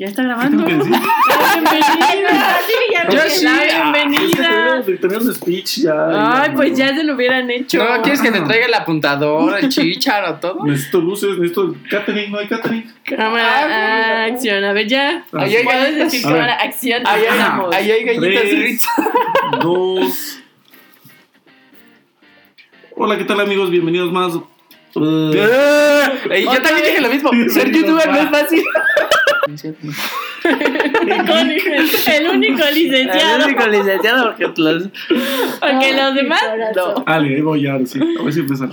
¿Ya está grabando? ¿Qué tengo que decir? ¡Bienvenida! La sí, bienvenida. Tenemos un speech ya. Ay, pues ya se lo hubieran hecho. No, ¿quieres que te traiga el apuntador, el chicharo, todo? Necesito luces, necesito catering, no hay catering. Cámara, acción. A ver, ya. Ah, Ahí hay galletas. decir cámara, acción. Ahí hay, ahí hay galletas Tres. Dos. Hola, ¿qué tal amigos? Bienvenidos más. Uh, yo también dije lo mismo. Ser youtuber no es fácil. Con el único licenciado. licenciado porque los... Porque los demás. No. Ale, voy ya, ahora sí. A ver si empieza.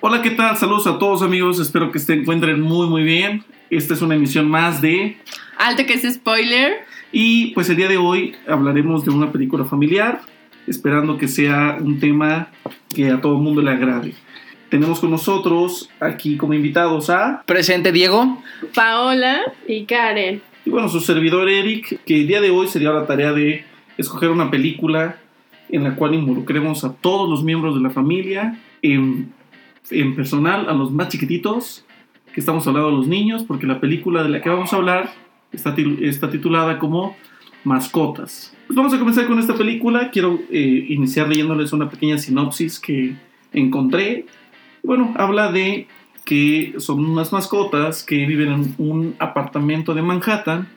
Hola, ¿qué tal? Saludos a todos amigos. Espero que se encuentren muy, muy bien. Esta es una emisión más de. Alto que es spoiler. Y pues el día de hoy hablaremos de una película familiar, esperando que sea un tema que a todo el mundo le agrade. Tenemos con nosotros aquí como invitados a, Presente, Diego. Paola y Karen. y bueno, su servidor Eric, que el día de hoy sería la tarea de escoger una película en la cual involucremos a todos los miembros de la familia, en, en personal a los más chiquititos, que estamos hablando de los niños, porque la película de la que vamos a hablar está, está titulada como Mascotas. Pues vamos a comenzar con esta película. Quiero eh, iniciar leyéndoles una pequeña sinopsis que encontré. Bueno, habla de que son unas mascotas que viven en un apartamento de Manhattan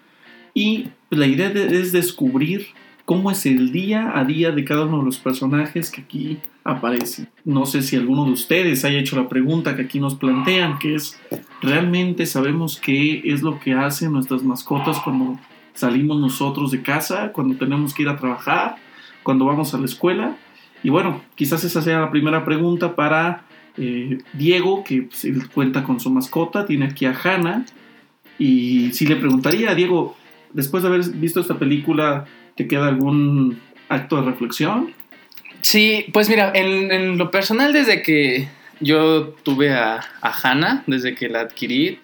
y la idea de- es descubrir cómo es el día a día de cada uno de los personajes que aquí aparecen. No sé si alguno de ustedes haya hecho la pregunta que aquí nos plantean, que es, ¿realmente sabemos qué es lo que hacen nuestras mascotas cuando salimos nosotros de casa, cuando tenemos que ir a trabajar, cuando vamos a la escuela? Y bueno, quizás esa sea la primera pregunta para eh, Diego, que pues, cuenta con su mascota, tiene aquí a Hannah. Y si le preguntaría a Diego, después de haber visto esta película, ¿te queda algún acto de reflexión? Sí, pues mira, en, lo personal, desde que yo tuve a, a Hannah, desde que la adquirí,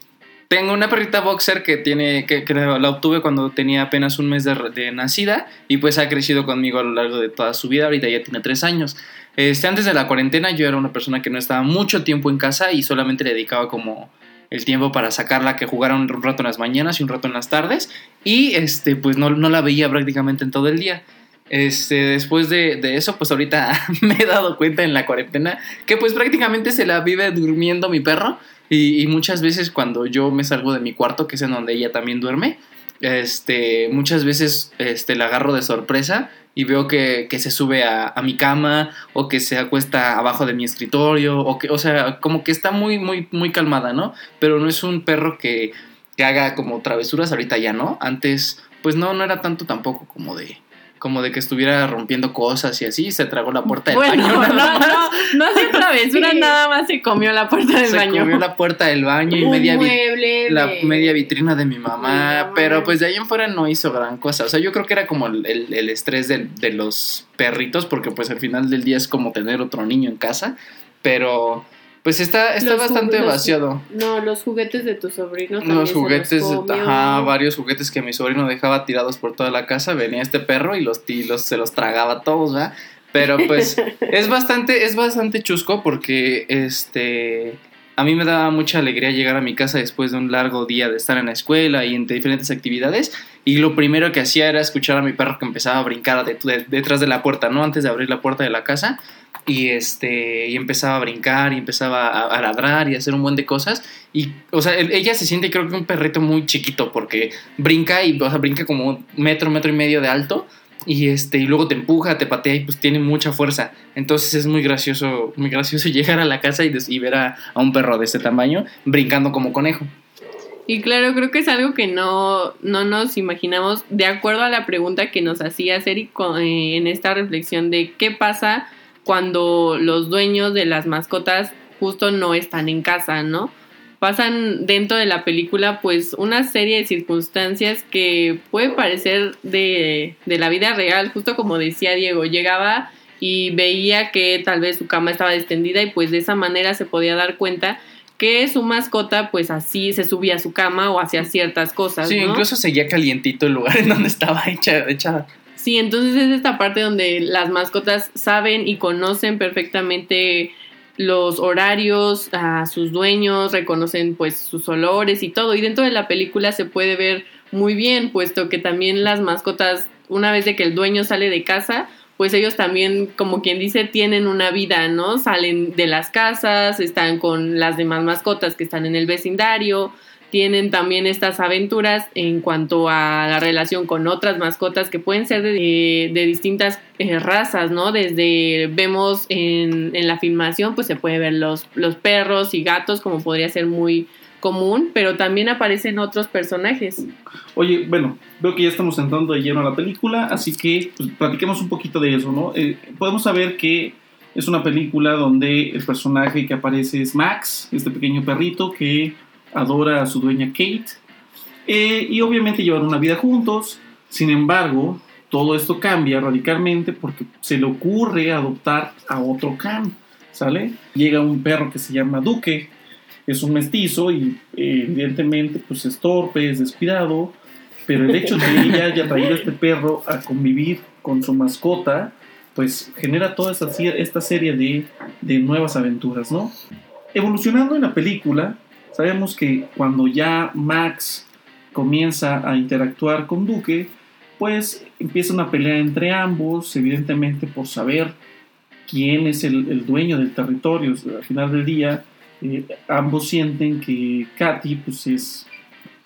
tengo una perrita boxer que tiene, que, que la obtuve cuando tenía apenas un mes de, de nacida y pues ha crecido conmigo a lo largo de toda su vida. Ahorita ya tiene tres años. Este, antes de la cuarentena yo era una persona que no estaba mucho tiempo en casa y solamente le dedicaba como el tiempo para sacarla que jugara un rato en las mañanas y un rato en las tardes y este pues no, no la veía prácticamente en todo el día. Este, después de, de eso, pues ahorita me he dado cuenta en la cuarentena que pues prácticamente se la vive durmiendo mi perro y, y muchas veces cuando yo me salgo de mi cuarto, que es en donde ella también duerme, este, muchas veces este, la agarro de sorpresa y veo que, que se sube a, mi cama o que se acuesta abajo de mi escritorio o que, o sea, como que está muy, muy, muy calmada, ¿no? Pero no es un perro que, que haga como travesuras, ahorita ya no, antes pues no, no era tanto tampoco como de como de que estuviera rompiendo cosas y así, se tragó la puerta del Bueno, baño. no, nada más. no, no hacía travesura, Sí. nada más se comió la puerta del se baño. comió la puerta del baño y Un media mueble la de- media vitrina de mi mamá, pero pues de ahí en fuera no hizo gran cosa. O sea, yo creo que era como el, el- el estrés del- de, los perritos, porque pues al final del día es como tener otro niño en casa, pero pues está, está Los bastante vaciado. No, los juguetes de tu sobrino también Los se juguetes, comió. ajá, varios juguetes que mi sobrino dejaba tirados por toda la casa, venía este perro y los, y los- se los tragaba todos, ¿verdad? Pero pues es bastante, es bastante chusco porque este a mí me daba mucha alegría llegar a mi casa después de un largo día de estar en la escuela y entre diferentes actividades. Y lo primero que hacía era escuchar a mi perro que empezaba a brincar de- de- detrás de la puerta, ¿no? Antes de abrir la puerta de la casa. Y este y empezaba a brincar y empezaba a, ladrar y a hacer un buen de cosas. Y, o sea, el- ella se siente creo que un perrito muy chiquito porque brinca y, o sea, brinca como un metro, metro y medio de alto. Y este, y luego te empuja, te patea y pues tiene mucha fuerza. Entonces es muy gracioso, muy gracioso llegar a la casa y, des- ver a, a un perro de este tamaño brincando como conejo. Y claro, creo que es algo que no, no nos imaginamos de acuerdo a la pregunta que nos hacía con- eh, en esta reflexión de qué pasa cuando los dueños de las mascotas justo no están en casa, ¿no? Pasan dentro de la película pues una serie de circunstancias que puede parecer de, de la vida real, justo como decía Diego, llegaba y veía que tal vez su cama estaba extendida y pues de esa manera se podía dar cuenta que su mascota pues así se subía a su cama o hacía ciertas cosas. Sí, ¿no? incluso seguía calientito el lugar en donde estaba hecha. hecha. Sí, entonces es esta parte donde las mascotas saben y conocen perfectamente los horarios a sus dueños, reconocen pues sus olores y todo. Y dentro de la película se puede ver muy bien, puesto que también las mascotas, una vez de que el dueño sale de casa, pues ellos también, como quien dice, tienen una vida, ¿no? Salen de las casas, están con las demás mascotas que están en el vecindario, tienen también estas aventuras en cuanto a la relación con otras mascotas que pueden ser de, de distintas eh, razas, ¿no? Desde vemos en, en, la filmación, pues se puede ver los, los perros y gatos, como podría ser muy común, pero también aparecen otros personajes. Oye, bueno, veo que ya estamos entrando de lleno a la película, así que pues, platiquemos un poquito de eso, ¿no? Eh, podemos saber que es una película donde el personaje que aparece es Max, este pequeño perrito que adora a su dueña Kate. Eh, y obviamente llevan una vida juntos. Sin embargo, todo esto cambia radicalmente porque se le ocurre adoptar a otro can. ¿Sale? Llega un perro que se llama Duque. Es un mestizo y eh, evidentemente pues es torpe, es descuidado. Pero el hecho de que ella haya traído a este perro a convivir con su mascota, pues genera toda esta, esta serie de, de nuevas aventuras, ¿no? Evolucionando en la película, Sabemos que cuando ya Max comienza a interactuar con Duque, pues empieza una pelea entre ambos, evidentemente por saber quién es el, dueño del territorio. al final del día, eh, ambos sienten que Katy pues, es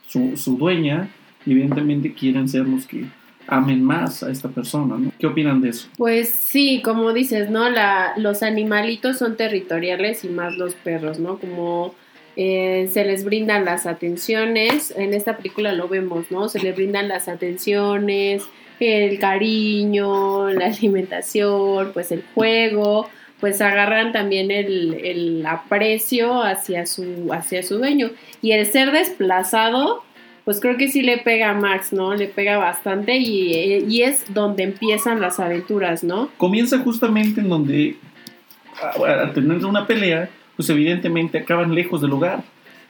su, dueña y evidentemente quieren ser los que amen más a esta persona, ¿no? ¿Qué opinan de eso? Pues sí, como dices, ¿no? La, los animalitos son territoriales y más los perros, ¿no? Como eh, se les brindan las atenciones, en esta película lo vemos, ¿no? Se les brindan las atenciones, el cariño, la alimentación, pues el juego, pues agarran también el, el aprecio hacia su, hacia su dueño. Y el ser desplazado, pues creo que sí le pega a Max, ¿no? Le pega bastante y, y es donde empiezan las aventuras, ¿no? Comienza justamente en donde, al tener una pelea, pues evidentemente acaban lejos del hogar,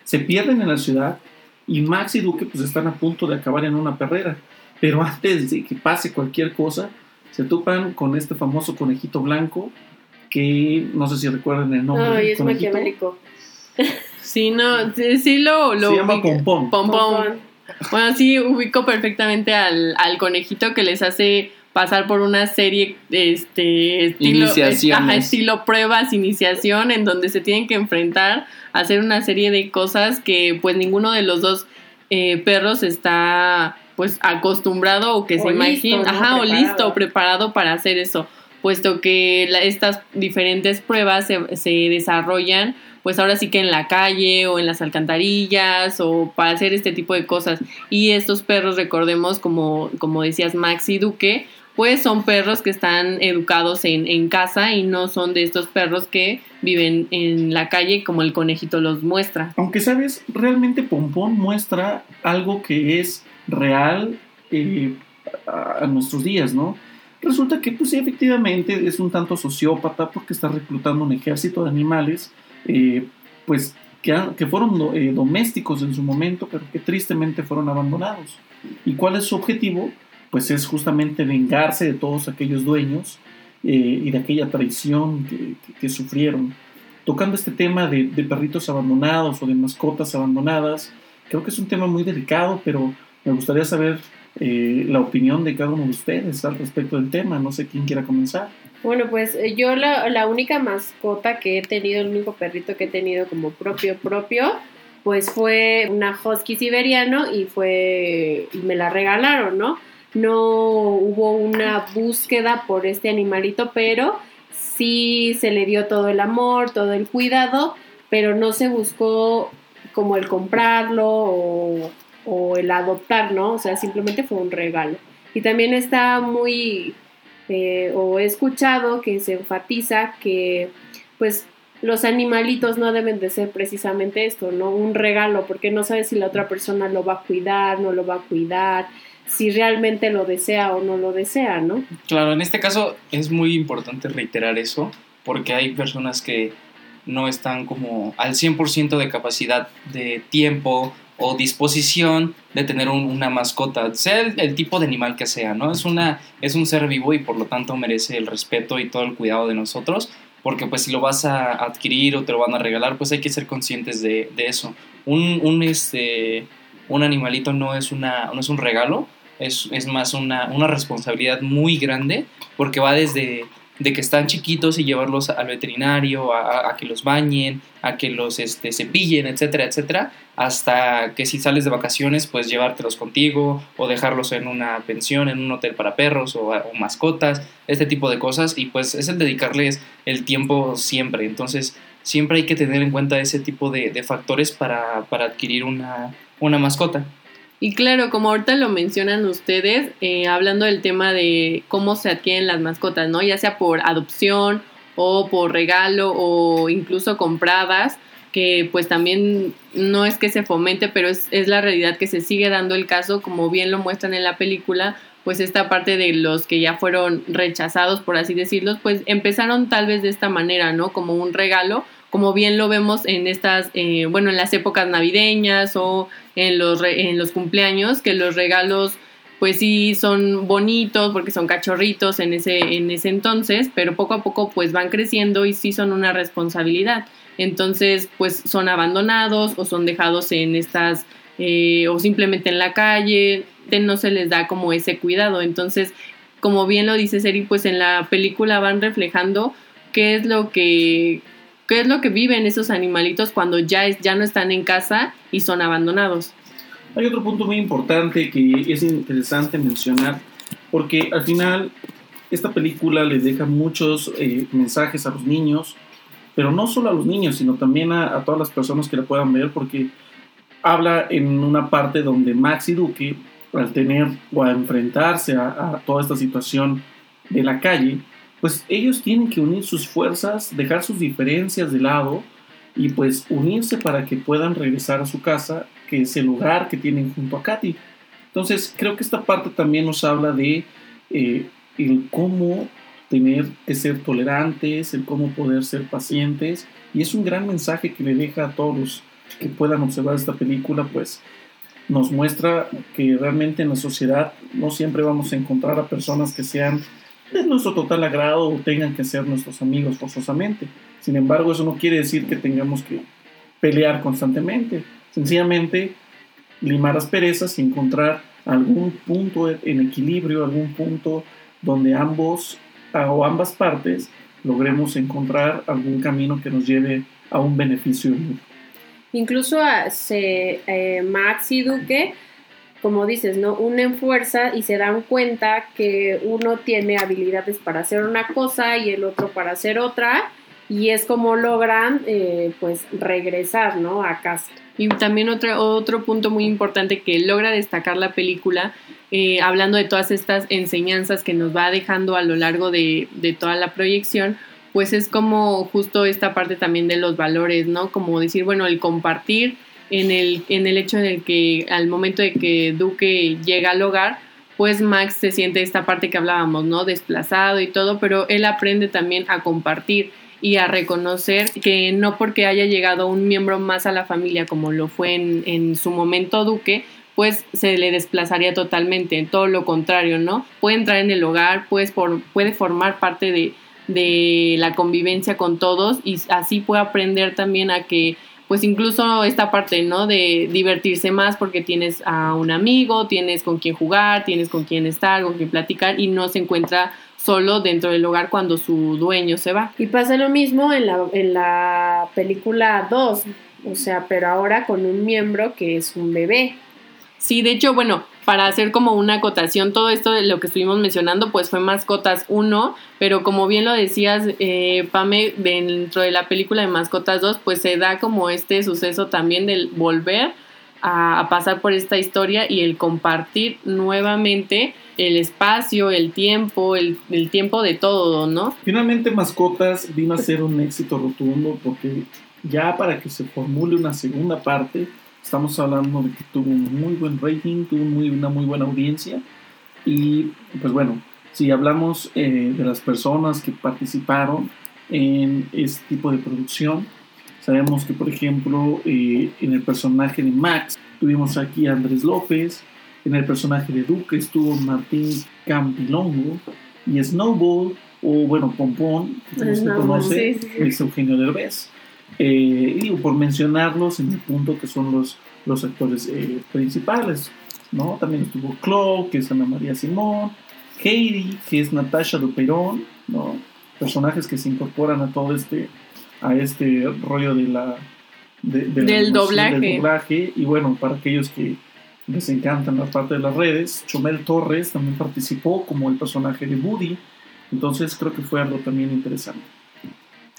se pierden en la ciudad y Max y Duque pues están a punto de acabar en una perrera. Pero antes de que pase cualquier cosa, se topan con este famoso conejito blanco que no sé si recuerdan el nombre. Ay, es maquiavélico. Sí, no, sí, lo, lo Se llama Pompón. Pompón. Bueno, sí, ubico perfectamente al, al conejito que les hace pasar por una serie este estilo, estilo pruebas, iniciación, en donde se tienen que enfrentar a hacer una serie de cosas que pues ninguno de los dos eh, perros está pues acostumbrado o que se imagina, ajá, o listo, preparado para hacer eso, puesto que estas diferentes pruebas se, se desarrollan pues ahora sí que en la calle o en las alcantarillas o para hacer este tipo de cosas. Y estos perros, recordemos, como, como decías, Max y Duque, pues son perros que están educados en, en, casa y no son de estos perros que viven en la calle como el conejito los muestra. Aunque sabes, realmente Pompón muestra algo que es real eh, a, nuestros días, ¿no? Resulta que pues sí, efectivamente es un tanto sociópata porque está reclutando un ejército de animales, eh, pues que, que fueron eh, domésticos en su momento, pero que tristemente fueron abandonados. ¿Y cuál es su objetivo? Pues es justamente vengarse de todos aquellos dueños eh, y de aquella traición que, sufrieron. Tocando este tema de, perritos abandonados o de mascotas abandonadas, creo que es un tema muy delicado, pero me gustaría saber eh, la opinión de cada uno de ustedes al respecto del tema. No sé quién quiera comenzar. Bueno, pues eh, yo la, única mascota que he tenido, el único perrito que he tenido como propio propio, pues fue una husky siberiano y fue y me la regalaron, ¿no? No hubo una búsqueda por este animalito, pero sí se le dio todo el amor, todo el cuidado, pero no se buscó como el comprarlo o, el adoptar, ¿no? O sea, simplemente fue un regalo. Y también está muy, eh, o he escuchado que se enfatiza que, pues, los animalitos no deben de ser precisamente esto, ¿no? Un regalo, porque no sabes si la otra persona lo va a cuidar, no lo va a cuidar, si realmente lo desea o no lo desea, ¿no? Claro, en este caso es muy importante reiterar eso, porque hay personas que no están como al 100% de capacidad de tiempo o disposición de tener una mascota, sea el, tipo de animal que sea, ¿no? Es, una, es un ser vivo y por lo tanto merece el respeto y todo el cuidado de nosotros, porque pues si lo vas a adquirir o te lo van a regalar, pues hay que ser conscientes de, eso. Un, un, este, un animalito no es, una, no es un regalo, es, es más una, una responsabilidad muy grande porque va desde de que están chiquitos y llevarlos al veterinario, a, que los bañen, a que los este, cepillen, etcétera, etcétera, hasta que si sales de vacaciones, pues llevártelos contigo o dejarlos en una pensión, en un hotel para perros o, o mascotas, este tipo de cosas, y pues es el dedicarles el tiempo siempre. Entonces, siempre hay que tener en cuenta ese tipo de, de factores para, para adquirir una, una mascota. Y claro, como ahorita lo mencionan ustedes, eh, hablando del tema de cómo se adquieren las mascotas, ¿no? Ya sea por adopción o por regalo o incluso compradas, que pues también no es que se fomente, pero es, es la realidad que se sigue dando el caso, como bien lo muestran en la película, pues esta parte de los que ya fueron rechazados, por así decirlo, pues empezaron tal vez de esta manera, ¿no? Como un regalo, como bien lo vemos en estas, eh, bueno, en las épocas navideñas o en los, en los cumpleaños, que los regalos pues sí son bonitos porque son cachorritos en ese, en ese entonces, pero poco a poco pues van creciendo y sí son una responsabilidad. Entonces pues son abandonados o son dejados en estas, eh, o simplemente en la calle, no se les da como ese cuidado. Entonces, como bien lo dice Seri, pues en la película van reflejando qué es lo que qué es lo que viven esos animalitos cuando ya, es, ya no están en casa y son abandonados. Hay otro punto muy importante que es interesante mencionar, porque al final esta película le deja muchos eh, mensajes a los niños, pero no solo a los niños, sino también a, a, todas las personas que la puedan ver, porque habla en una parte donde Max y Duque, al tener o a enfrentarse a, a toda esta situación de la calle, pues ellos tienen que unir sus fuerzas, dejar sus diferencias de lado y pues unirse para que puedan regresar a su casa, que es el lugar que tienen junto a Katy. Entonces creo que esta parte también nos habla de eh, el cómo tener que ser tolerantes, el cómo poder ser pacientes y es un gran mensaje que le deja a todos los que puedan observar esta película, pues nos muestra que realmente en la sociedad no siempre vamos a encontrar a personas que sean de nuestro total agrado o tengan que ser nuestros amigos forzosamente. Sin embargo, eso no quiere decir que tengamos que pelear constantemente. Sencillamente, limar las perezas y encontrar algún punto en equilibrio, algún punto donde ambos o ambas partes logremos encontrar algún camino que nos lleve a un beneficio Incluso a, se, eh, Max y Duque como dices, ¿no? Unen fuerza y se dan cuenta que uno tiene habilidades para hacer una cosa y el otro para hacer otra y es como logran eh, pues regresar, ¿no? A casa. Y también otro, otro punto muy importante que logra destacar la película, eh, hablando de todas estas enseñanzas que nos va dejando a lo largo de, de toda la proyección, pues es como justo esta parte también de los valores, ¿no? Como decir, bueno, el compartir, en el, en el hecho de que al momento de que Duque llega al hogar, pues Max se siente esta parte que hablábamos, ¿no? Desplazado y todo, pero él aprende también a compartir y a reconocer que no porque haya llegado un miembro más a la familia como lo fue en, en su momento Duque, pues se le desplazaría totalmente, todo lo contrario, ¿no? Puede entrar en el hogar, pues puede formar parte de, de la convivencia con todos y así puede aprender también a que pues incluso esta parte, ¿no? De divertirse más porque tienes a un amigo, tienes con quien jugar, tienes con quien estar, con quien platicar y no se encuentra solo dentro del hogar cuando su dueño se va. Y pasa lo mismo en la, en la película 2, o sea, pero ahora con un miembro que es un bebé. Sí, de hecho, bueno, para hacer como una acotación, todo esto de lo que estuvimos mencionando, pues fue Mascotas 1, pero como bien lo decías, eh, Pame, dentro de la película de Mascotas 2, pues se da como este suceso también del volver a, pasar por esta historia y el compartir nuevamente el espacio, el tiempo, el, tiempo de todo, ¿no? Finalmente Mascotas vino a ser un éxito rotundo porque ya para que se formule una segunda parte, Estamos hablando de que tuvo un muy buen rating, tuvo muy, una muy buena audiencia. Y pues bueno, si hablamos eh, de las personas que participaron en este tipo de producción, sabemos que por ejemplo eh, en el personaje de Max tuvimos aquí a Andrés López, en el personaje de Duque estuvo Martín Campilongo y Snowball, o bueno, Pompón, que se conoce, sí, sí. es Eugenio Derbez. Eh, y por mencionarlos en el punto que son los los actores eh, principales, ¿no? También estuvo Chloe, que es Ana María Simón, Katie, que es Natasha Duperón, ¿no? Personajes que se incorporan a todo este, a este rollo de la... de- de la Del doblaje. del doblaje. Y bueno, para aquellos que les encantan la parte de las redes, Chumel Torres también participó como el personaje de Woody. Entonces creo que fue algo también interesante.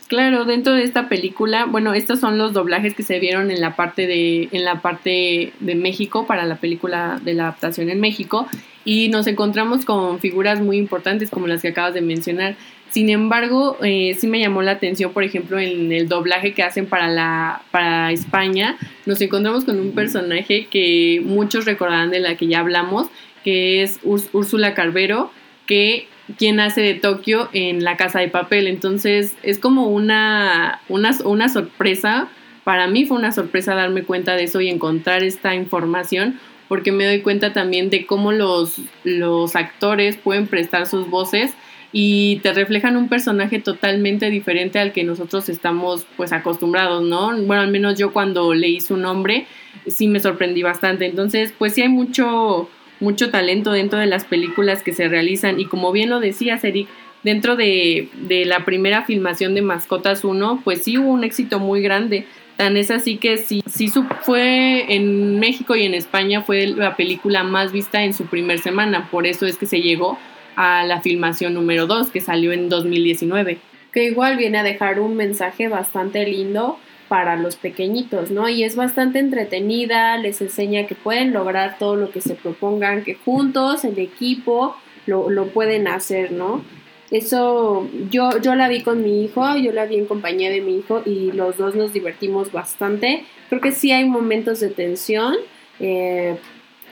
Claro, dentro de esta película, bueno, estos son los doblajes que se vieron en la parte de en la parte de México para la película de la adaptación en México y nos encontramos con figuras muy importantes como las que acabas de mencionar. Sin embargo, eh, sí me llamó la atención, por ejemplo, en el doblaje que hacen para la para España, nos encontramos con un personaje que muchos recordarán de la que ya hablamos, que es Úrs- Úrsula Carvero, que quien hace de Tokio en La Casa de Papel. Entonces es como una, una, una sorpresa. Para mí fue una sorpresa darme cuenta de eso y encontrar esta información porque me doy cuenta también de cómo los, los actores pueden prestar sus voces y te reflejan un personaje totalmente diferente al que nosotros estamos pues acostumbrados, ¿no? Bueno, al menos yo cuando leí su nombre sí me sorprendí bastante. Entonces, pues sí hay mucho mucho talento dentro de las películas que se realizan y como bien lo decías Eric, dentro de, de la primera filmación de Mascotas 1, pues sí hubo un éxito muy grande. Tan es así que sí, sí fue en México y en España fue la película más vista en su primer semana, por eso es que se llegó a la filmación número 2 que salió en 2019. que igual viene a dejar un mensaje bastante lindo para los pequeñitos, ¿no? Y es bastante entretenida, les enseña que pueden lograr todo lo que se propongan, que juntos, el equipo, lo, lo pueden hacer, ¿no? Eso, yo, yo la vi con mi hijo, yo la vi en compañía de mi hijo y los dos nos divertimos bastante. Creo que sí hay momentos de tensión, eh,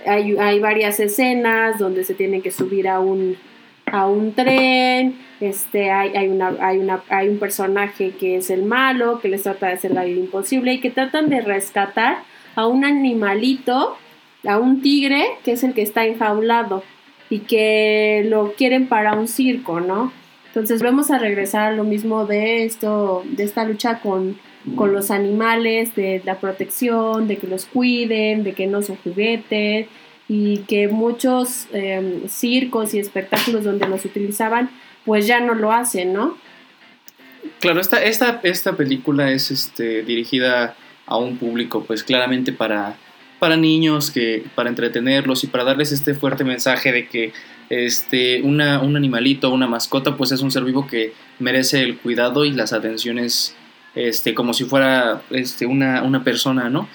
hay, hay varias escenas donde se tienen que subir a un, a un tren, este, hay, hay, una, hay, una, hay un personaje que es el malo, que les trata de hacer la vida imposible y que tratan de rescatar a un animalito, a un tigre, que es el que está enjaulado y que lo quieren para un circo, ¿no? Entonces vamos a regresar a lo mismo de esto, de esta lucha con, con los animales, de la protección, de que los cuiden, de que no se jugueten y que muchos eh, circos y espectáculos donde los utilizaban pues ya no lo hacen, ¿no? Claro, esta, esta, esta película es este, dirigida a un público, pues claramente para, para niños, que, para entretenerlos y para darles este fuerte mensaje de que este, una, un animalito, una mascota, pues es un ser vivo que merece el cuidado y las atenciones este, como si fuera este, una, una persona, ¿no?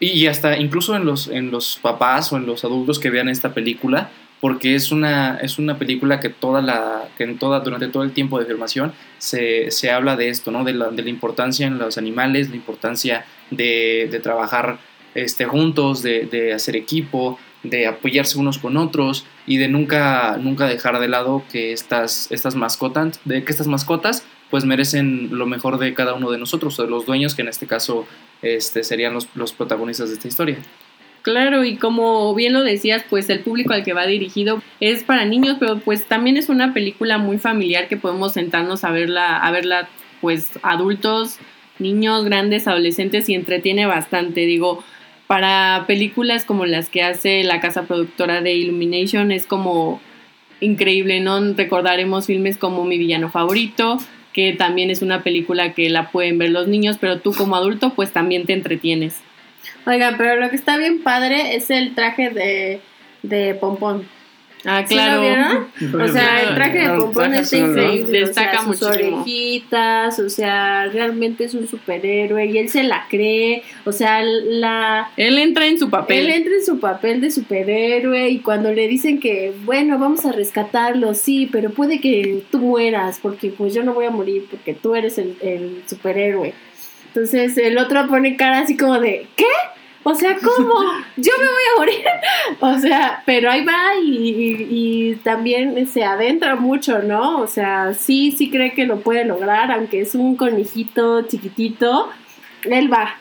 Y hasta incluso en los, en los papás o en los adultos que vean esta película, porque es una, es una película que toda la, que en toda, durante todo el tiempo de filmación se, se habla de esto, ¿no? De la, de la importancia en los animales, la importancia de, de trabajar este, juntos, de, de, hacer equipo, de apoyarse unos con otros y de nunca, nunca dejar de lado que estas, estas mascotas, de que estas mascotas pues merecen lo mejor de cada uno de nosotros, o de los dueños, que en este caso este, serían los, los protagonistas de esta historia. Claro, y como bien lo decías, pues el público al que va dirigido es para niños, pero pues también es una película muy familiar que podemos sentarnos a verla, a verla pues adultos, niños, grandes, adolescentes y entretiene bastante. Digo, para películas como las que hace la casa productora de Illumination es como increíble, ¿no? Recordaremos filmes como Mi villano favorito, que también es una película que la pueden ver los niños, pero tú como adulto pues también te entretienes. Oiga, pero lo que está bien padre es el traje de, de pompón. Ah, ¿Sí claro. lo vieron? O sea, el traje de pompón está increíble. Destaca o sea, sus muchísimo. orejitas, o sea, realmente es un superhéroe y él se la cree. O sea, la, Él entra en su papel. Él entra en su papel de superhéroe y cuando le dicen que, bueno, vamos a rescatarlo, sí, pero puede que tú mueras porque pues yo no voy a morir porque tú eres el, el superhéroe. Entonces el otro pone cara así como de, ¿qué? O sea, ¿cómo? Yo me voy a morir. O sea, pero ahí va y, y- y también se adentra mucho, ¿no? O sea, sí, sí cree que lo puede lograr, aunque es un conejito chiquitito, él va.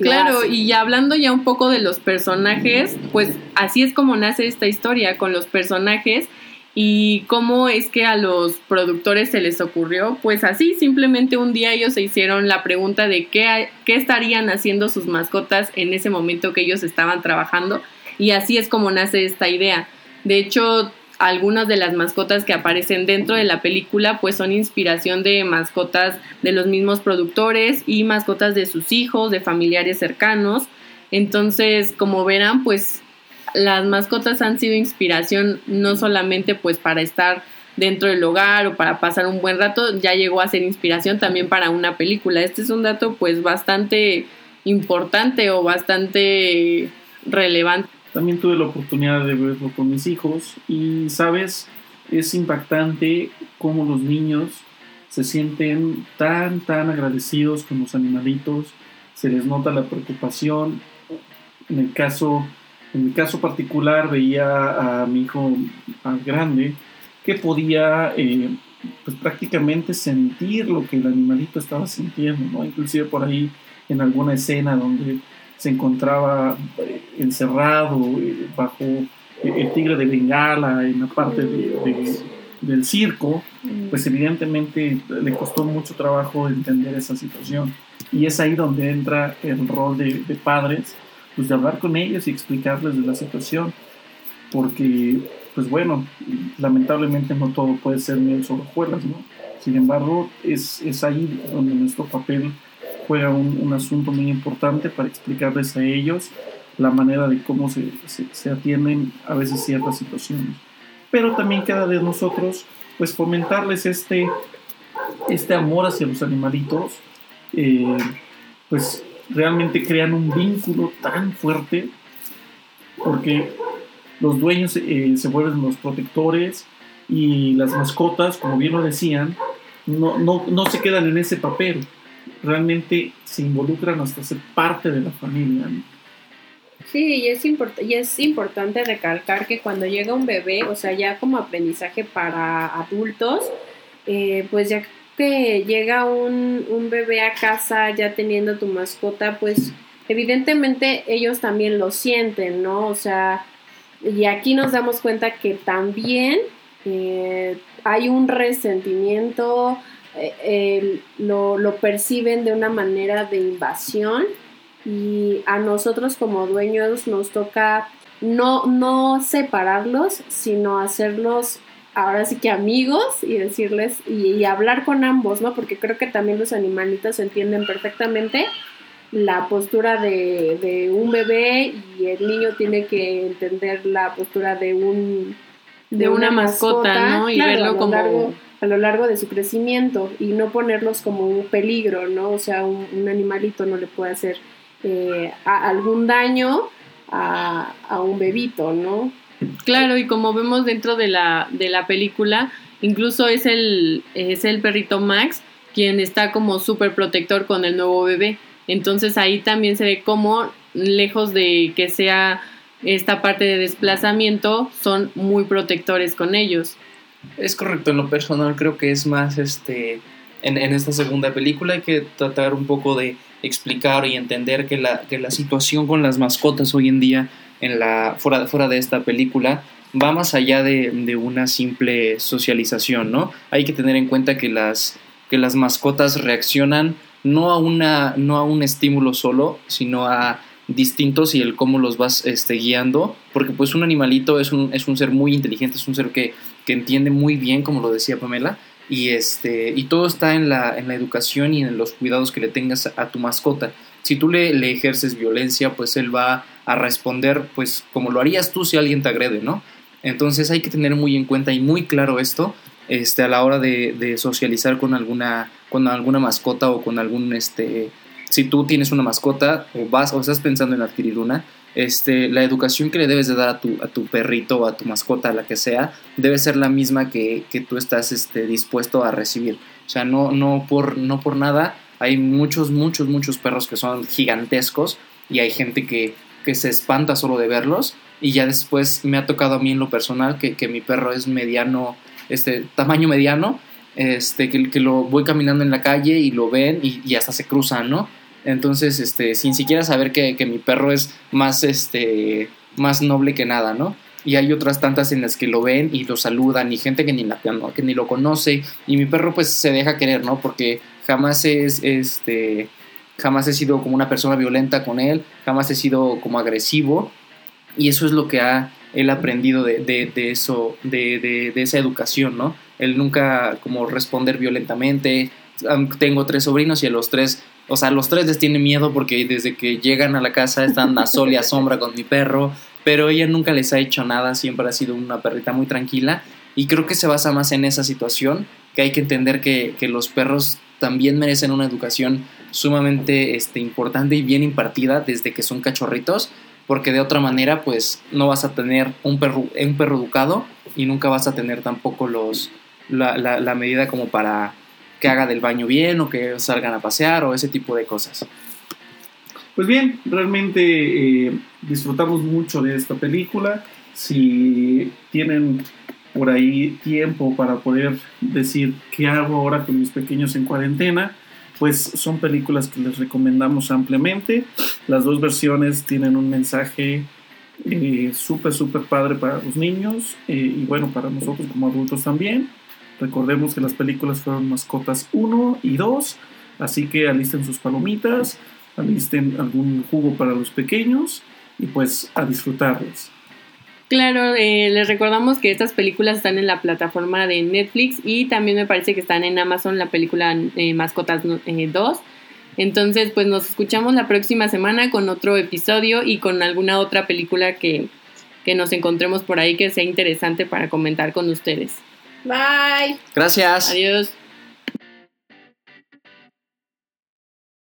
Claro, y ya hablando ya un poco de los personajes, pues así es como nace esta historia con los personajes ¿Y cómo es que a los productores se les ocurrió? Pues así, simplemente un día ellos se hicieron la pregunta de qué, qué estarían haciendo sus mascotas en ese momento que ellos estaban trabajando y así es como nace esta idea. De hecho, algunas de las mascotas que aparecen dentro de la película pues son inspiración de mascotas de los mismos productores y mascotas de sus hijos, de familiares cercanos. Entonces, como verán, pues las mascotas han sido inspiración no solamente pues para estar dentro del hogar o para pasar un buen rato, ya llegó a ser inspiración también para una película. Este es un dato pues bastante importante o bastante relevante. También tuve la oportunidad de verlo con mis hijos y, sabes, es impactante cómo los niños se sienten tan, tan agradecidos con los animalitos, se les nota la preocupación. En el caso, en mi caso particular veía a mi hijo más grande que podía eh, pues prácticamente sentir lo que el animalito estaba sintiendo, ¿no? Inclusive por ahí en alguna escena donde se encontraba eh, encerrado eh, bajo eh, el tigre de Bengala en la parte del circo, pues evidentemente le costó mucho trabajo entender esa situación. Y es ahí donde entra el rol de, padres, pues de hablar con ellos y explicarles de la situación. Porque, pues bueno, lamentablemente no todo puede ser miel sobre hojuelas, ¿no? Sin embargo, es, es ahí donde nuestro papel juega un, asunto muy importante para explicarles a ellos la manera de cómo se, se, atienden a veces ciertas situaciones. Pero también queda de nosotros pues fomentarles este, este amor hacia los animalitos, eh, pues realmente crean un vínculo tan fuerte porque los dueños eh, se vuelven los protectores y las mascotas, como bien lo decían, no, no, no se quedan en ese papel realmente se involucran hasta ser parte de la familia. Sí, y es, y es importante recalcar que cuando llega un bebé, o sea, ya como aprendizaje para adultos, eh, pues ya que llega un, un bebé a casa ya teniendo tu mascota, pues evidentemente ellos también lo sienten, ¿no? O sea, y aquí nos damos cuenta que también eh, hay un resentimiento, eh, lo, lo, perciben de una manera de invasión y a nosotros como dueños nos toca no, no separarlos, sino hacerlos ahora sí que amigos y decirles y, hablar con ambos, ¿no? Porque creo que también los animalitos entienden perfectamente la postura de, de, un bebé y el niño tiene que entender la postura de un de, una, mascota, ¿no? Y verlo como a lo largo de su crecimiento y no ponerlos como un peligro, ¿no? O sea, un, animalito no le puede hacer eh, algún daño a, un bebito, ¿no? Claro, y como vemos dentro de la, de la película, incluso es el, es el perrito Max quien está como súper protector con el nuevo bebé. Entonces ahí también se ve como, lejos de que sea esta parte de desplazamiento, son muy protectores con ellos. Es correcto, en lo personal creo que es más este en, esta segunda película hay que tratar un poco de explicar y entender que la, que la situación con las mascotas hoy en día en la, fuera, fuera de esta película va más allá de, de, una simple socialización, ¿no? Hay que tener en cuenta que las, que las mascotas reaccionan no a, una, no a un estímulo solo, sino a distintos y el cómo los vas este, guiando, porque pues un animalito es un, es un ser muy inteligente, es un ser que, que entiende muy bien, como lo decía Pamela, y, este, y todo está en la, en la educación y en los cuidados que le tengas a tu mascota. Si tú le, ejerces violencia, pues él va a responder pues como lo harías tú si alguien te agrede, ¿no? Entonces hay que tener muy en cuenta y muy claro esto este, a la hora de, socializar con alguna, alguna mascota o con algún este, si tú tienes una mascota o vas o estás pensando en adquirir una, este, la educación que le debes de dar a tu, a tu perrito o a tu mascota, la que sea, debe ser la misma que, que tú estás este, dispuesto a recibir. O sea, no, no, por, no por nada, hay muchos, muchos, muchos perros que son gigantescos y hay gente que, que se espanta solo de verlos y ya después me ha tocado a mí en lo personal que, que mi perro es mediano, este, tamaño mediano, este, que, que, lo voy caminando en la calle y lo ven y, hasta se cruzan, ¿no? Entonces, este, sin siquiera saber que, mi perro es más, este, más noble que nada, ¿no? y hay otras tantas en las que lo ven y lo saludan y gente que ni, la, que ni lo conoce y mi perro pues se deja querer, ¿no? Porque jamás es, este, jamás he sido como una persona violenta con él, jamás he sido como agresivo y eso es lo que ha él aprendido de, de, eso, de, de, esa educación, ¿no? Él nunca como responder violentamente. Tengo tres sobrinos y a los tres, o sea, a los tres les tiene miedo porque desde que llegan a la casa están a sol y a sombra con mi perro, pero ella nunca les ha hecho nada, siempre ha sido una perrita muy tranquila y creo que se basa más en esa situación, que hay que entender que, que los perros también merecen una educación sumamente este, importante y bien impartida desde que son cachorritos, porque de otra manera pues no vas a tener un perro, un perro educado y nunca vas a tener tampoco los, la, la, medida como para que haga del baño bien o que salgan a pasear o ese tipo de cosas. Pues bien, realmente eh, disfrutamos mucho de esta película. Si tienen por ahí tiempo para poder decir qué hago ahora con mis pequeños en cuarentena, pues son películas que les recomendamos ampliamente. Las dos versiones tienen un mensaje eh, súper, súper padre para los niños eh, y bueno, para nosotros como adultos también. Recordemos que las películas fueron mascotas 1 y 2, así que alisten sus palomitas, alisten algún jugo para los pequeños y pues a disfrutarlas. Claro, eh, les recordamos que estas películas están en la plataforma de Netflix y también me parece que están en Amazon la película eh, Mascotas 2. Eh, Entonces, pues nos escuchamos la próxima semana con otro episodio y con alguna otra película que, que nos encontremos por ahí que sea interesante para comentar con ustedes. Bye. Gracias. Adiós.